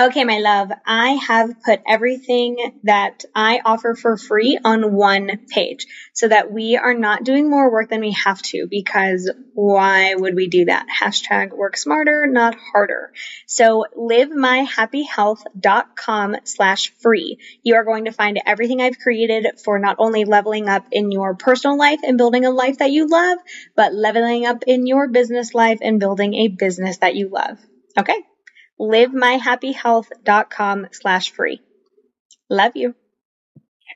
Okay, my love, I have put everything that I offer for free on one page so that we are not doing more work than we have to because why would we do that? Hashtag work smarter, not harder. So livemyhappyhealth.com slash free. You are going to find everything I've created for not only leveling up in your personal life and building a life that you love, but leveling up in your business life and building a business that you love. Okay livemyhappyhealth.com slash free. Love you.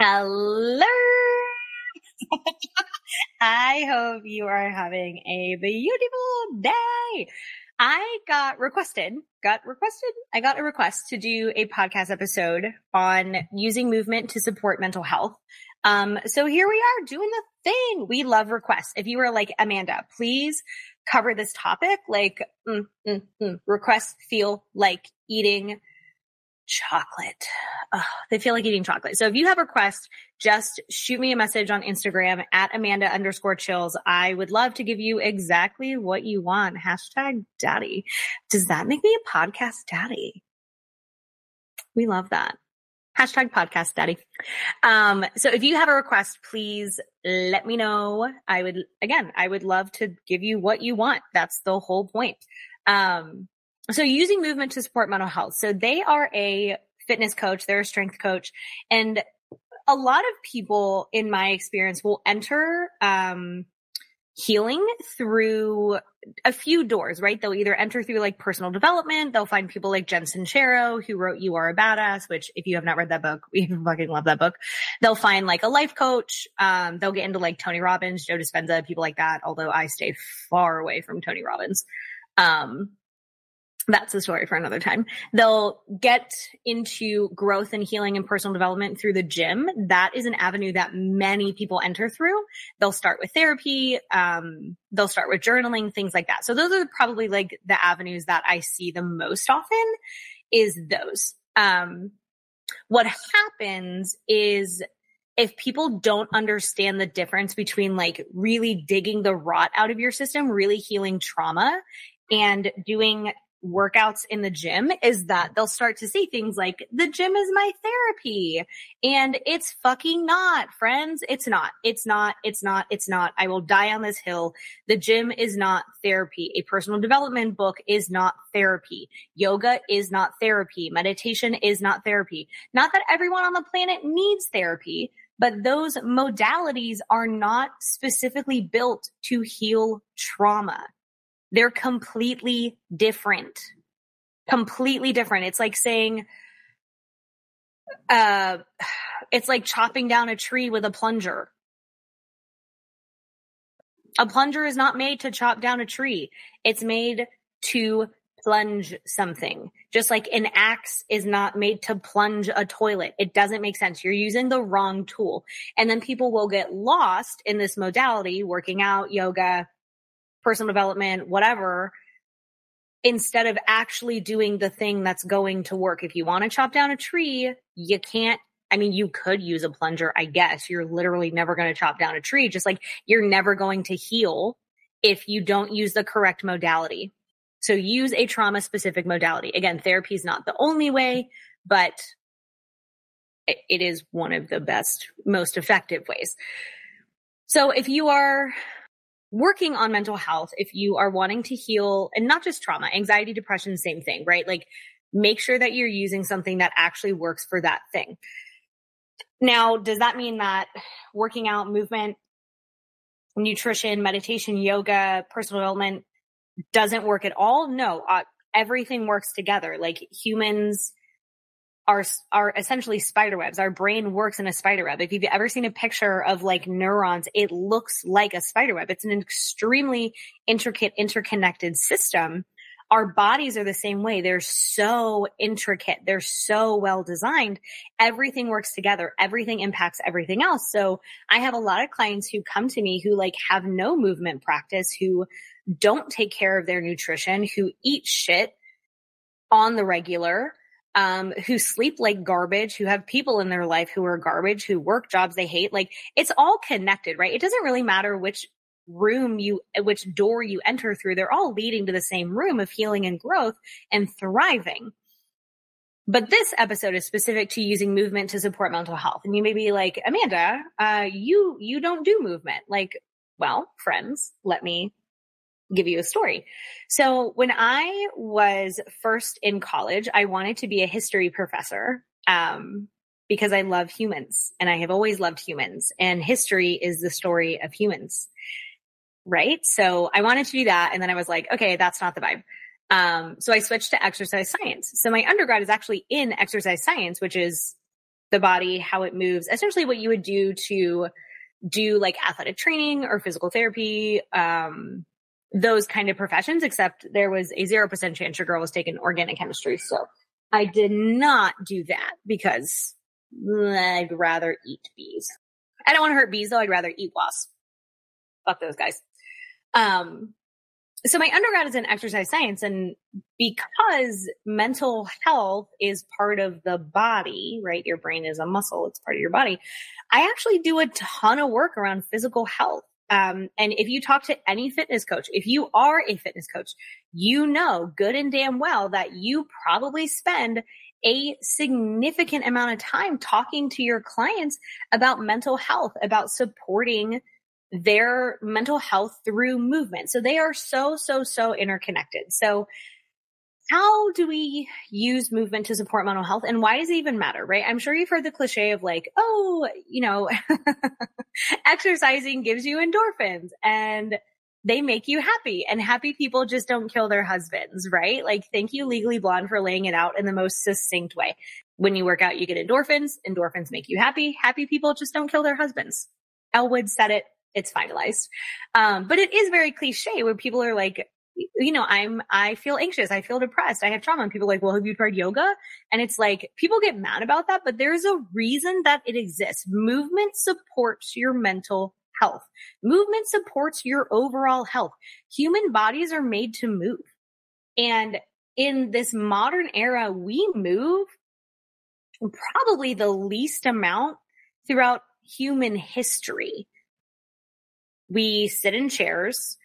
Hello. I hope you are having a beautiful day. I got requested, got requested, I got a request to do a podcast episode on using movement to support mental health. Um, so here we are doing the thing. We love requests. If you were like, Amanda, please cover this topic, like mm, mm, mm, requests feel like eating chocolate. Oh, they feel like eating chocolate. So if you have requests, just shoot me a message on Instagram at Amanda underscore chils. I would love to give you exactly what you want. Hashtag daddy. Does that make me a podcast daddy? We love that. Hashtag podcast daddy. Um, so if you have a request, please let me know. I would, again, I would love to give you what you want. That's the whole point. Um, so using movement to support mental health. So they are a fitness coach. They're a strength coach and a lot of people in my experience will enter, um, healing through a few doors, right? They'll either enter through like personal development. They'll find people like Jen Sincero who wrote You Are a Badass, which if you have not read that book, we fucking love that book. They'll find like a life coach. Um, they'll get into like Tony Robbins, Joe Dispenza, people like that. Although I stay far away from Tony Robbins. Um, that's a story for another time. They'll get into growth and healing and personal development through the gym. That is an avenue that many people enter through. They'll start with therapy. Um, they'll start with journaling, things like that. So those are probably like the avenues that I see the most often is those. Um, what happens is if people don't understand the difference between like really digging the rot out of your system, really healing trauma and doing workouts in the gym is that they'll start to see things like the gym is my therapy and it's fucking not friends. It's not, it's not, it's not, it's not. I will die on this hill. The gym is not therapy. A personal development book is not therapy. Yoga is not therapy. Meditation is not therapy. Not that everyone on the planet needs therapy, but those modalities are not specifically built to heal trauma. They're completely different. Completely different. It's like saying, uh, it's like chopping down a tree with a plunger. A plunger is not made to chop down a tree. It's made to plunge something. Just like an axe is not made to plunge a toilet. It doesn't make sense. You're using the wrong tool. And then people will get lost in this modality, working out, yoga, personal development, whatever, instead of actually doing the thing that's going to work. If you want to chop down a tree, you can't I mean, you could use a plunger, I guess. You're literally never going to chop down a tree, just like you're never going to heal if you don't use the correct modality. So use a trauma specific modality. Again, therapy is not the only way, but it is one of the best, most effective ways. So if you are working on mental health, if you are wanting to heal and not just trauma, anxiety, depression, same thing, right? Like make sure that you're using something that actually works for that thing. Now, does that mean that working out, movement, nutrition, meditation, yoga, personal development doesn't work at all? No, uh, everything works together. Like humans are, are essentially spider webs. Our brain works in a spider web. If you've ever seen a picture of like neurons, it looks like a spider web. It's an extremely intricate, interconnected system. Our bodies are the same way. They're so intricate. They're so well designed. Everything works together. Everything impacts everything else. So I have a lot of clients who come to me who like have no movement practice, who don't take care of their nutrition, who eat shit on the regular, um, who sleep like garbage, who have people in their life who are garbage, who work jobs they hate. Like it's all connected, right? It doesn't really matter which room you, which door you enter through. They're all leading to the same room of healing and growth and thriving. But this episode is specific to using movement to support mental health. And you may be like, Amanda, uh, you, you don't do movement. Like, well, friends, let me give you a story. So when I was first in college, I wanted to be a history professor. Um, because I love humans and I have always loved humans and history is the story of humans. Right. So I wanted to do that. And then I was like, okay, that's not the vibe. Um, so I switched to exercise science. So my undergrad is actually in exercise science, which is the body, how it moves, essentially what you would do to do like athletic training or physical therapy, um, those kind of professions, except there was a 0% chance your girl was taking organic chemistry. So I did not do that because I'd rather eat bees. I don't want to hurt bees though. I'd rather eat wasps. Fuck those guys. Um, so my undergrad is in exercise science and because mental health is part of the body, right? Your brain is a muscle. It's part of your body. I actually do a ton of work around physical health. Um, and if you talk to any fitness coach, if you are a fitness coach, you know good and damn well that you probably spend a significant amount of time talking to your clients about mental health, about supporting their mental health through movement. So they are so, so, so interconnected. So how do we use movement to support mental health and why does it even matter, right? I'm sure you've heard the cliche of like, oh, you know, exercising gives you endorphins and they make you happy and happy people just don't kill their husbands, right? Like, thank you Legally Blonde for laying it out in the most succinct way. When you work out, you get endorphins. Endorphins make you happy. Happy people just don't kill their husbands. Elle Woods said it. It's finalized. Um, but it is very cliche where people are like, you know, I'm, I feel anxious. I feel depressed. I have trauma. And people like, well, have you tried yoga? And it's like, people get mad about that, but there's a reason that it exists. Movement supports your mental health. Movement supports your overall health. Human bodies are made to move. And in this modern era, we move probably the least amount throughout human history. We sit in chairs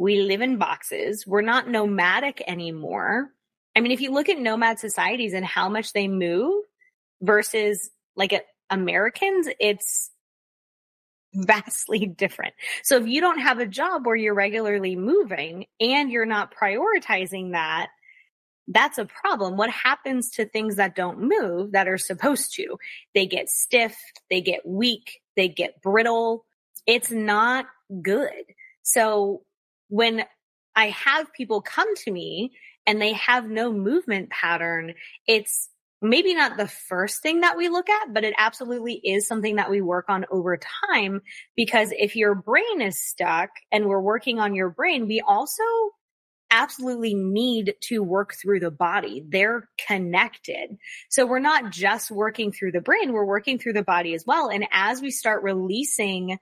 we live in boxes. We're not nomadic anymore. I mean, if you look at nomad societies and how much they move versus like Americans, it's vastly different. So if you don't have a job where you're regularly moving and you're not prioritizing that, that's a problem. What happens to things that don't move that are supposed to? They get stiff, they get weak, they get brittle. It's not good. So when I have people come to me and they have no movement pattern, it's maybe not the first thing that we look at, but it absolutely is something that we work on over time. Because if your brain is stuck and we're working on your brain, we also absolutely need to work through the body. They're connected. So we're not just working through the brain, we're working through the body as well. And as we start releasing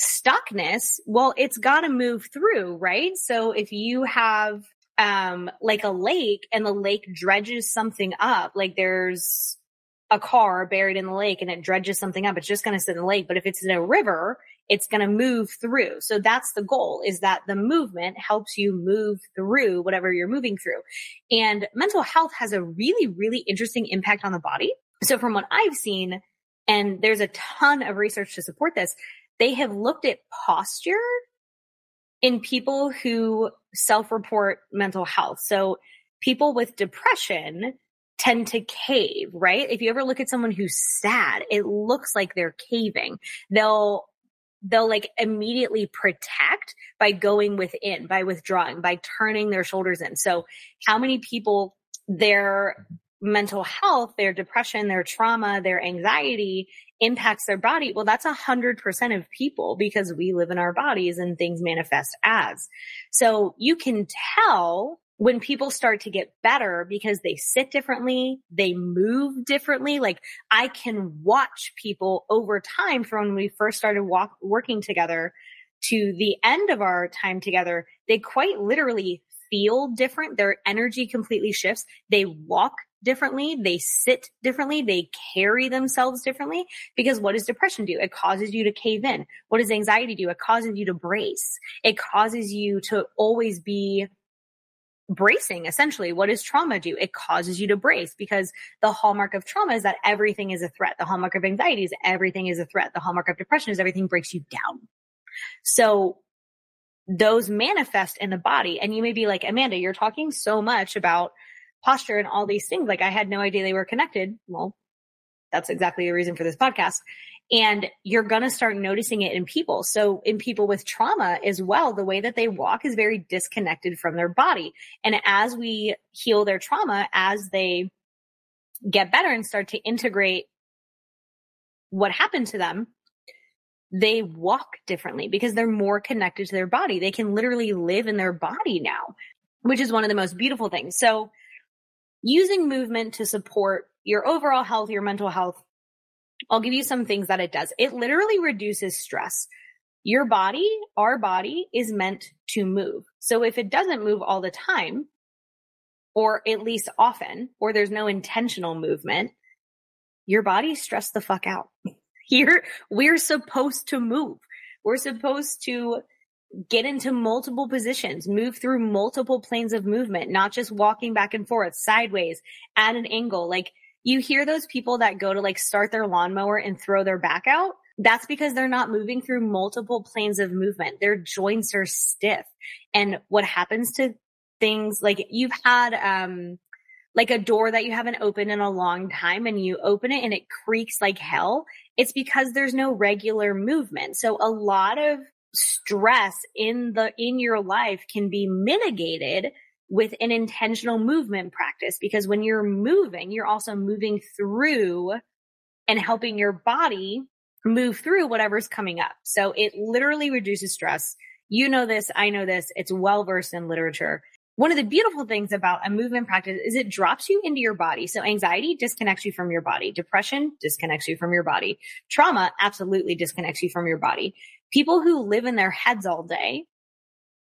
stuckness, well, it's got to move through, right? So if you have um like a lake and the lake dredges something up, like there's a car buried in the lake and it dredges something up, it's just going to sit in the lake. But if it's in a river, it's going to move through. So that's the goal is that the movement helps you move through whatever you're moving through. And mental health has a really, really interesting impact on the body. So from what I've seen, and there's a ton of research to support this, they have looked at posture in people who self-report mental health. So people with depression tend to cave, right? If you ever look at someone who's sad, it looks like they're caving. They'll they'll like immediately protect by going within, by withdrawing, by turning their shoulders in. So how many people their mental health, their depression, their trauma, their anxiety impacts their body. Well, that's a hundred percent of people because we live in our bodies and things manifest as. So you can tell when people start to get better because they sit differently, they move differently. Like I can watch people over time from when we first started walk, working together to the end of our time together. They quite literally feel different. Their energy completely shifts. They walk differently. They sit differently. They carry themselves differently because what does depression do? It causes you to cave in. What does anxiety do? It causes you to brace. It causes you to always be bracing essentially. What does trauma do? It causes you to brace because the hallmark of trauma is that everything is a threat. The hallmark of anxiety is everything is a threat. The hallmark of depression is everything breaks you down. So those manifest in the body. And you may be like, Amanda, you're talking so much about posture and all these things. Like I had no idea they were connected. Well, that's exactly the reason for this podcast. And you're going to start noticing it in people. So in people with trauma as well, the way that they walk is very disconnected from their body. And as we heal their trauma, as they get better and start to integrate what happened to them, they walk differently because they're more connected to their body. They can literally live in their body now, which is one of the most beautiful things. So using movement to support your overall health, your mental health, I'll give you some things that it does. It literally reduces stress. Your body, our body is meant to move. So if it doesn't move all the time, or at least often, or there's no intentional movement, your body's stressed the fuck out. Here, we're supposed to move. We're supposed to get into multiple positions, move through multiple planes of movement, not just walking back and forth, sideways, at an angle. Like you hear those people that go to like start their lawnmower and throw their back out. That's because they're not moving through multiple planes of movement. Their joints are stiff. And what happens to things like you've had, um, like a door that you haven't opened in a long time and you open it and it creaks like hell. It's because there's no regular movement. So a lot of stress in the, in your life can be mitigated with an intentional movement practice because when you're moving, you're also moving through and helping your body move through whatever's coming up. So it literally reduces stress. You know this. I know this. It's well versed in literature. One of the beautiful things about a movement practice is it drops you into your body. So anxiety disconnects you from your body. Depression disconnects you from your body. Trauma absolutely disconnects you from your body. People who live in their heads all day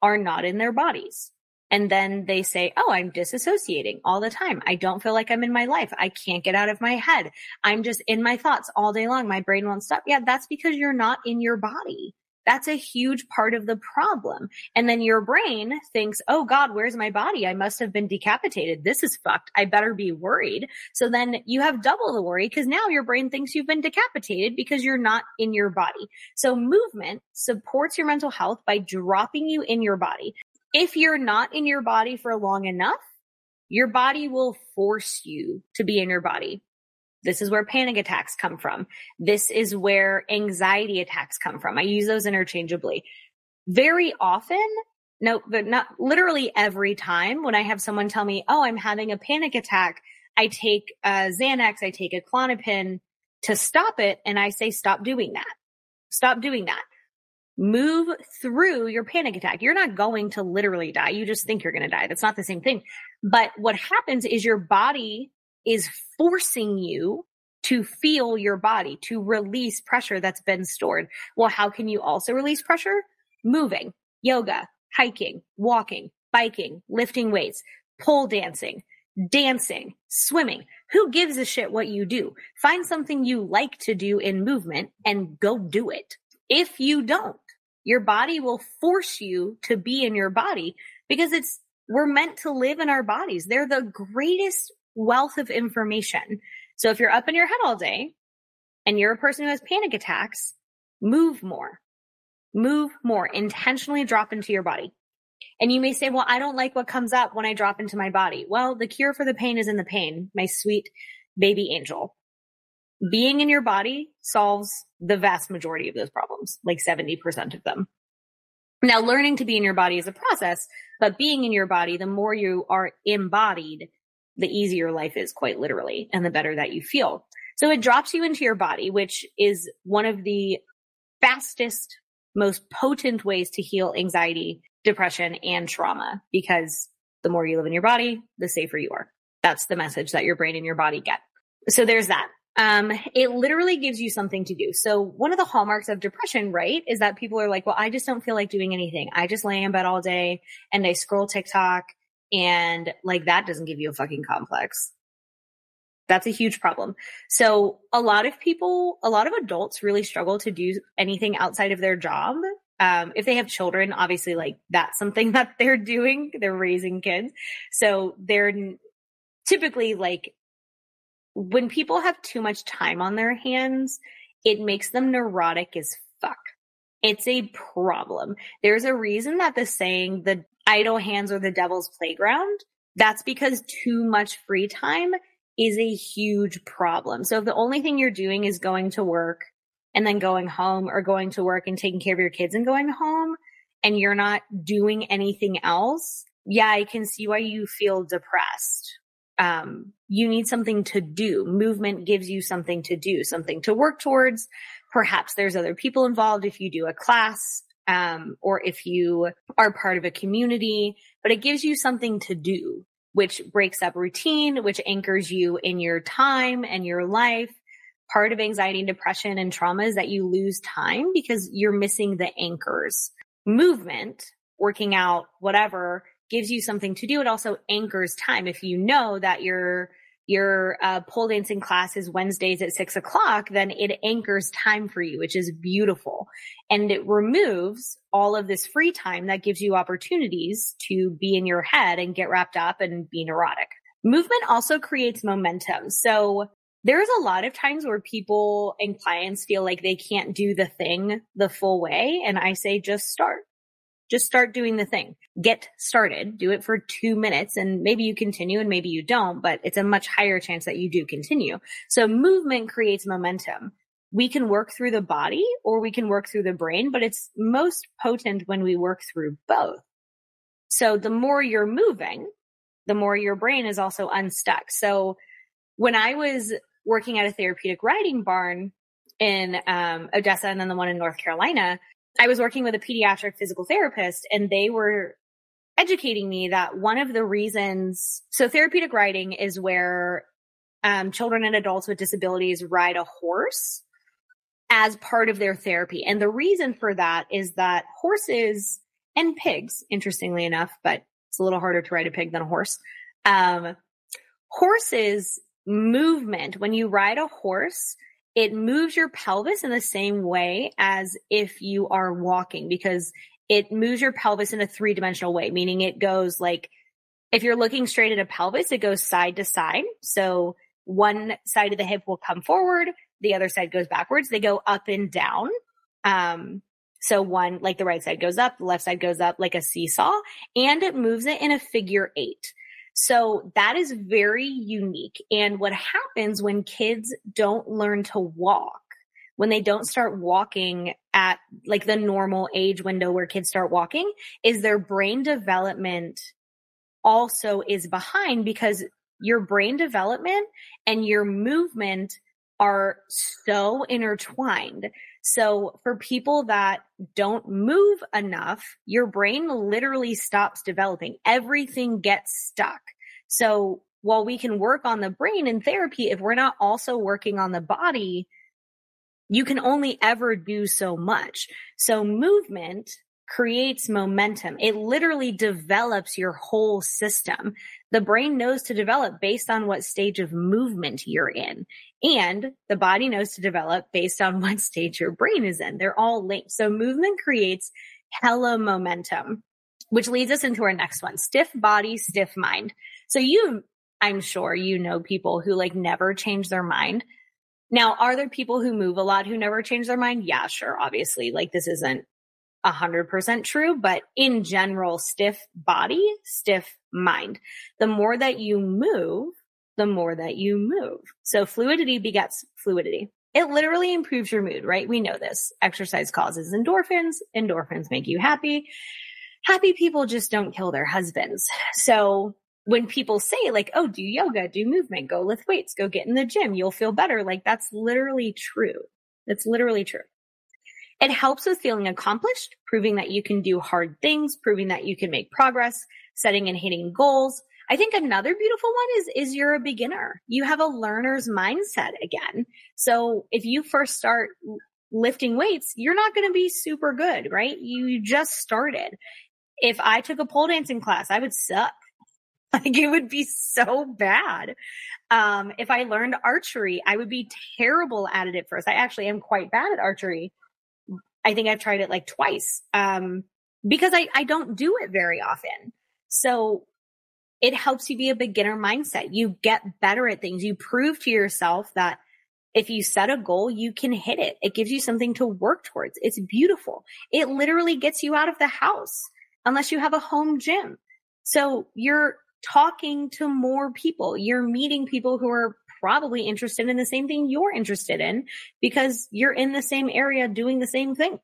are not in their bodies. And then they say, Oh, I'm disassociating all the time. I don't feel like I'm in my life. I can't get out of my head. I'm just in my thoughts all day long. My brain won't stop. Yeah, that's because you're not in your body. That's a huge part of the problem. And then your brain thinks, Oh God, where's my body? I must have been decapitated. This is fucked. I better be worried. So then you have double the worry because now your brain thinks you've been decapitated because you're not in your body. So movement supports your mental health by dropping you in your body. If you're not in your body for long enough, your body will force you to be in your body. This is where panic attacks come from. This is where anxiety attacks come from. I use those interchangeably. Very often, no, but not literally every time when I have someone tell me, Oh, I'm having a panic attack. I take a Xanax, I take a Klonopin to stop it. And I say, stop doing that. Stop doing that. Move through your panic attack. You're not going to literally die. You just think you're going to die. That's not the same thing. But what happens is your body is forcing you to feel your body, to release pressure that's been stored. Well, how can you also release pressure? Moving, yoga, hiking, walking, biking, lifting weights, pole dancing, dancing, swimming. Who gives a shit what you do? Find something you like to do in movement and go do it. If you don't, your body will force you to be in your body because it's, we're meant to live in our bodies. They're the greatest wealth of information. So if you're up in your head all day and you're a person who has panic attacks, move more, move more, intentionally drop into your body. And you may say, well, I don't like what comes up when I drop into my body. Well, the cure for the pain is in the pain, my sweet baby angel. Being in your body solves the vast majority of those problems, like 70% of them. Now, learning to be in your body is a process, but being in your body, the more you are embodied, the easier life is quite literally and the better that you feel. So it drops you into your body, which is one of the fastest, most potent ways to heal anxiety, depression, and trauma because the more you live in your body, the safer you are. That's the message that your brain and your body get. So there's that. Um, it literally gives you something to do. So one of the hallmarks of depression, right, is that people are like, well, I just don't feel like doing anything. I just lay in bed all day and I scroll TikTok and like that doesn't give you a fucking complex. That's a huge problem. So a lot of people, a lot of adults really struggle to do anything outside of their job. Um, if they have children, obviously like that's something that they're doing. They're raising kids. So they're typically like when people have too much time on their hands, it makes them neurotic as fuck. It's a problem. There's a reason that the saying, the idle hands are the devil's playground. That's because too much free time is a huge problem. So if the only thing you're doing is going to work and then going home or going to work and taking care of your kids and going home and you're not doing anything else, yeah, I can see why you feel depressed um, you need something to do. Movement gives you something to do, something to work towards. Perhaps there's other people involved if you do a class, um, or if you are part of a community, but it gives you something to do, which breaks up routine, which anchors you in your time and your life. Part of anxiety and depression and trauma is that you lose time because you're missing the anchors. Movement, working out, whatever, gives you something to do. It also anchors time. If you know that your your uh, pole dancing class is Wednesdays at six o'clock, then it anchors time for you, which is beautiful. And it removes all of this free time that gives you opportunities to be in your head and get wrapped up and be neurotic. Movement also creates momentum. So there's a lot of times where people and clients feel like they can't do the thing the full way. And I say, just start. Just start doing the thing. Get started. Do it for two minutes and maybe you continue and maybe you don't, but it's a much higher chance that you do continue. So movement creates momentum. We can work through the body or we can work through the brain, but it's most potent when we work through both. So the more you're moving, the more your brain is also unstuck. So when I was working at a therapeutic riding barn in um, Odessa and then the one in North Carolina, I was working with a pediatric physical therapist and they were educating me that one of the reasons, so therapeutic riding is where um, children and adults with disabilities ride a horse as part of their therapy. And the reason for that is that horses and pigs, interestingly enough, but it's a little harder to ride a pig than a horse. Um, horses movement, when you ride a horse, it moves your pelvis in the same way as if you are walking because it moves your pelvis in a three dimensional way, meaning it goes like, if you're looking straight at a pelvis, it goes side to side. So one side of the hip will come forward. The other side goes backwards. They go up and down. Um, so one, like the right side goes up, the left side goes up like a seesaw and it moves it in a figure eight. So that is very unique. And what happens when kids don't learn to walk, when they don't start walking at like the normal age window where kids start walking, is their brain development also is behind because your brain development and your movement are so intertwined. So for people that don't move enough, your brain literally stops developing. Everything gets stuck. So while we can work on the brain in therapy, if we're not also working on the body, you can only ever do so much. So movement creates momentum. It literally develops your whole system. The brain knows to develop based on what stage of movement you're in. And the body knows to develop based on what stage your brain is in. They're all linked. So movement creates hella momentum, which leads us into our next one. Stiff body, stiff mind. So you, I'm sure you know people who like never change their mind. Now, are there people who move a lot who never change their mind? Yeah, sure. Obviously, like this isn't a hundred percent true, but in general, stiff body, stiff mind. The more that you move, the more that you move. So fluidity begets fluidity. It literally improves your mood, right? We know this. Exercise causes endorphins. Endorphins make you happy. Happy people just don't kill their husbands. So when people say like, oh, do yoga, do movement, go lift weights, go get in the gym, you'll feel better. Like that's literally true. That's literally true. It helps with feeling accomplished, proving that you can do hard things, proving that you can make progress, setting and hitting goals. I think another beautiful one is, is you're a beginner. You have a learner's mindset again. So if you first start lifting weights, you're not going to be super good, right? You just started. If I took a pole dancing class, I would suck. Like it would be so bad. Um, if I learned archery, I would be terrible at it at first. I actually am quite bad at archery. I think I've tried it like twice. Um, because I, I don't do it very often. So it helps you be a beginner mindset. You get better at things. You prove to yourself that if you set a goal, you can hit it. It gives you something to work towards. It's beautiful. It literally gets you out of the house unless you have a home gym. So you're talking to more people. You're meeting people who are probably interested in the same thing you're interested in because you're in the same area doing the same thing,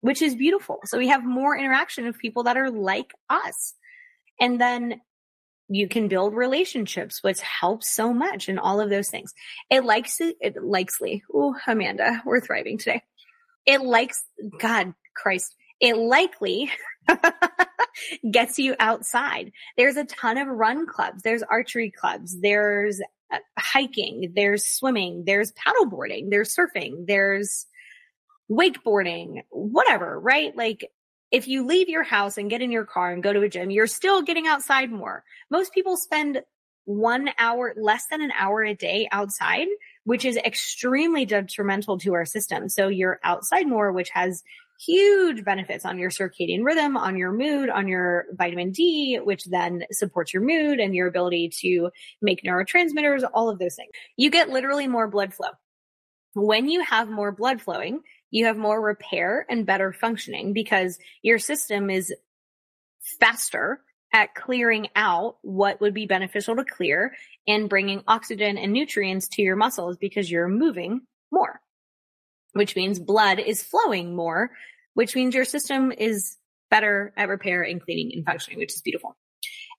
which is beautiful. So we have more interaction of people that are like us. And then you can build relationships, which helps so much and all of those things. It likes it, likely. Oh, Amanda, we're thriving today. It likes, God Christ, it likely gets you outside. There's a ton of run clubs. There's archery clubs. There's Uh, hiking. There's swimming. There's paddleboarding. There's surfing. There's wakeboarding, whatever, right? Like if you leave your house and get in your car and go to a gym, you're still getting outside more. Most people spend one hour, less than an hour a day outside, which is extremely detrimental to our system. So you're outside more, which has huge benefits on your circadian rhythm, on your mood, on your vitamin D, which then supports your mood and your ability to make neurotransmitters, all of those things. You get literally more blood flow. When you have more blood flowing, you have more repair and better functioning because your system is faster at clearing out what would be beneficial to clear and bringing oxygen and nutrients to your muscles because you're moving more which means blood is flowing more, which means your system is better at repair and cleaning and functioning, which is beautiful.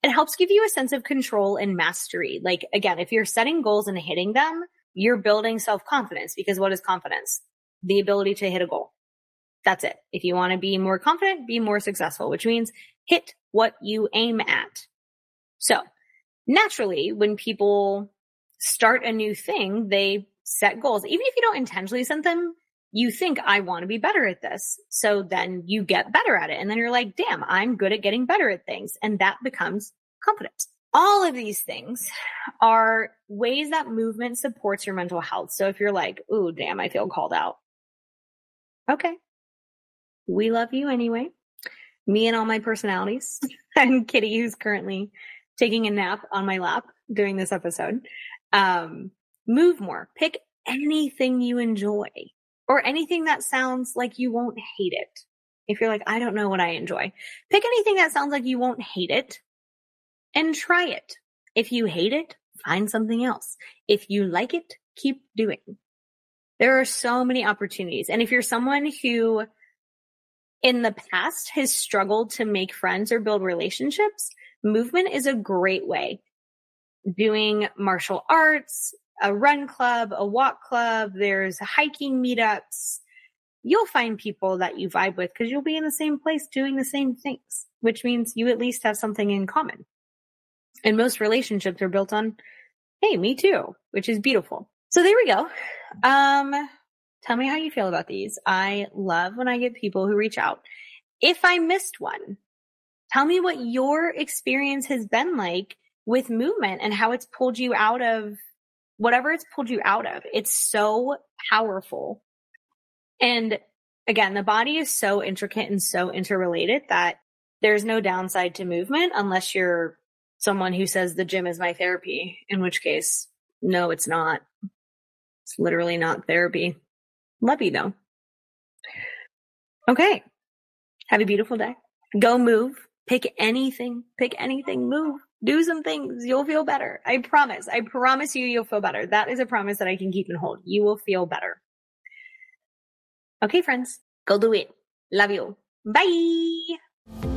It helps give you a sense of control and mastery. Like again, if you're setting goals and hitting them, you're building self confidence because what is confidence? The ability to hit a goal. That's it. If you want to be more confident, be more successful, which means hit what you aim at. So naturally, when people start a new thing, they set goals. Even if you don't intentionally set them, you think I want to be better at this. So then you get better at it. And then you're like, damn, I'm good at getting better at things. And that becomes confidence. All of these things are ways that movement supports your mental health. So if you're like, ooh, damn, I feel called out. Okay. We love you anyway. Me and all my personalities and Kitty, who's currently taking a nap on my lap during this episode. Um, move more. Pick anything you enjoy or anything that sounds like you won't hate it. If you're like, I don't know what I enjoy, pick anything that sounds like you won't hate it and try it. If you hate it, find something else. If you like it, keep doing. There are so many opportunities. And if you're someone who in the past has struggled to make friends or build relationships, movement is a great way. Doing martial arts, a run club, a walk club, there's hiking meetups. You'll find people that you vibe with because you'll be in the same place doing the same things, which means you at least have something in common. And most relationships are built on, hey, me too, which is beautiful. So there we go. Um, tell me how you feel about these. I love when I get people who reach out. If I missed one, tell me what your experience has been like with movement and how it's pulled you out of whatever it's pulled you out of. It's so powerful. And again, the body is so intricate and so interrelated that there's no downside to movement unless you're someone who says the gym is my therapy, in which case, no, it's not. It's literally not therapy. Love you though. Okay. Have a beautiful day. Go move. Pick anything. Pick anything. Move do some things. You'll feel better. I promise. I promise you, you'll feel better. That is a promise that I can keep and hold. You will feel better. Okay, friends, go do it. Love you. Bye.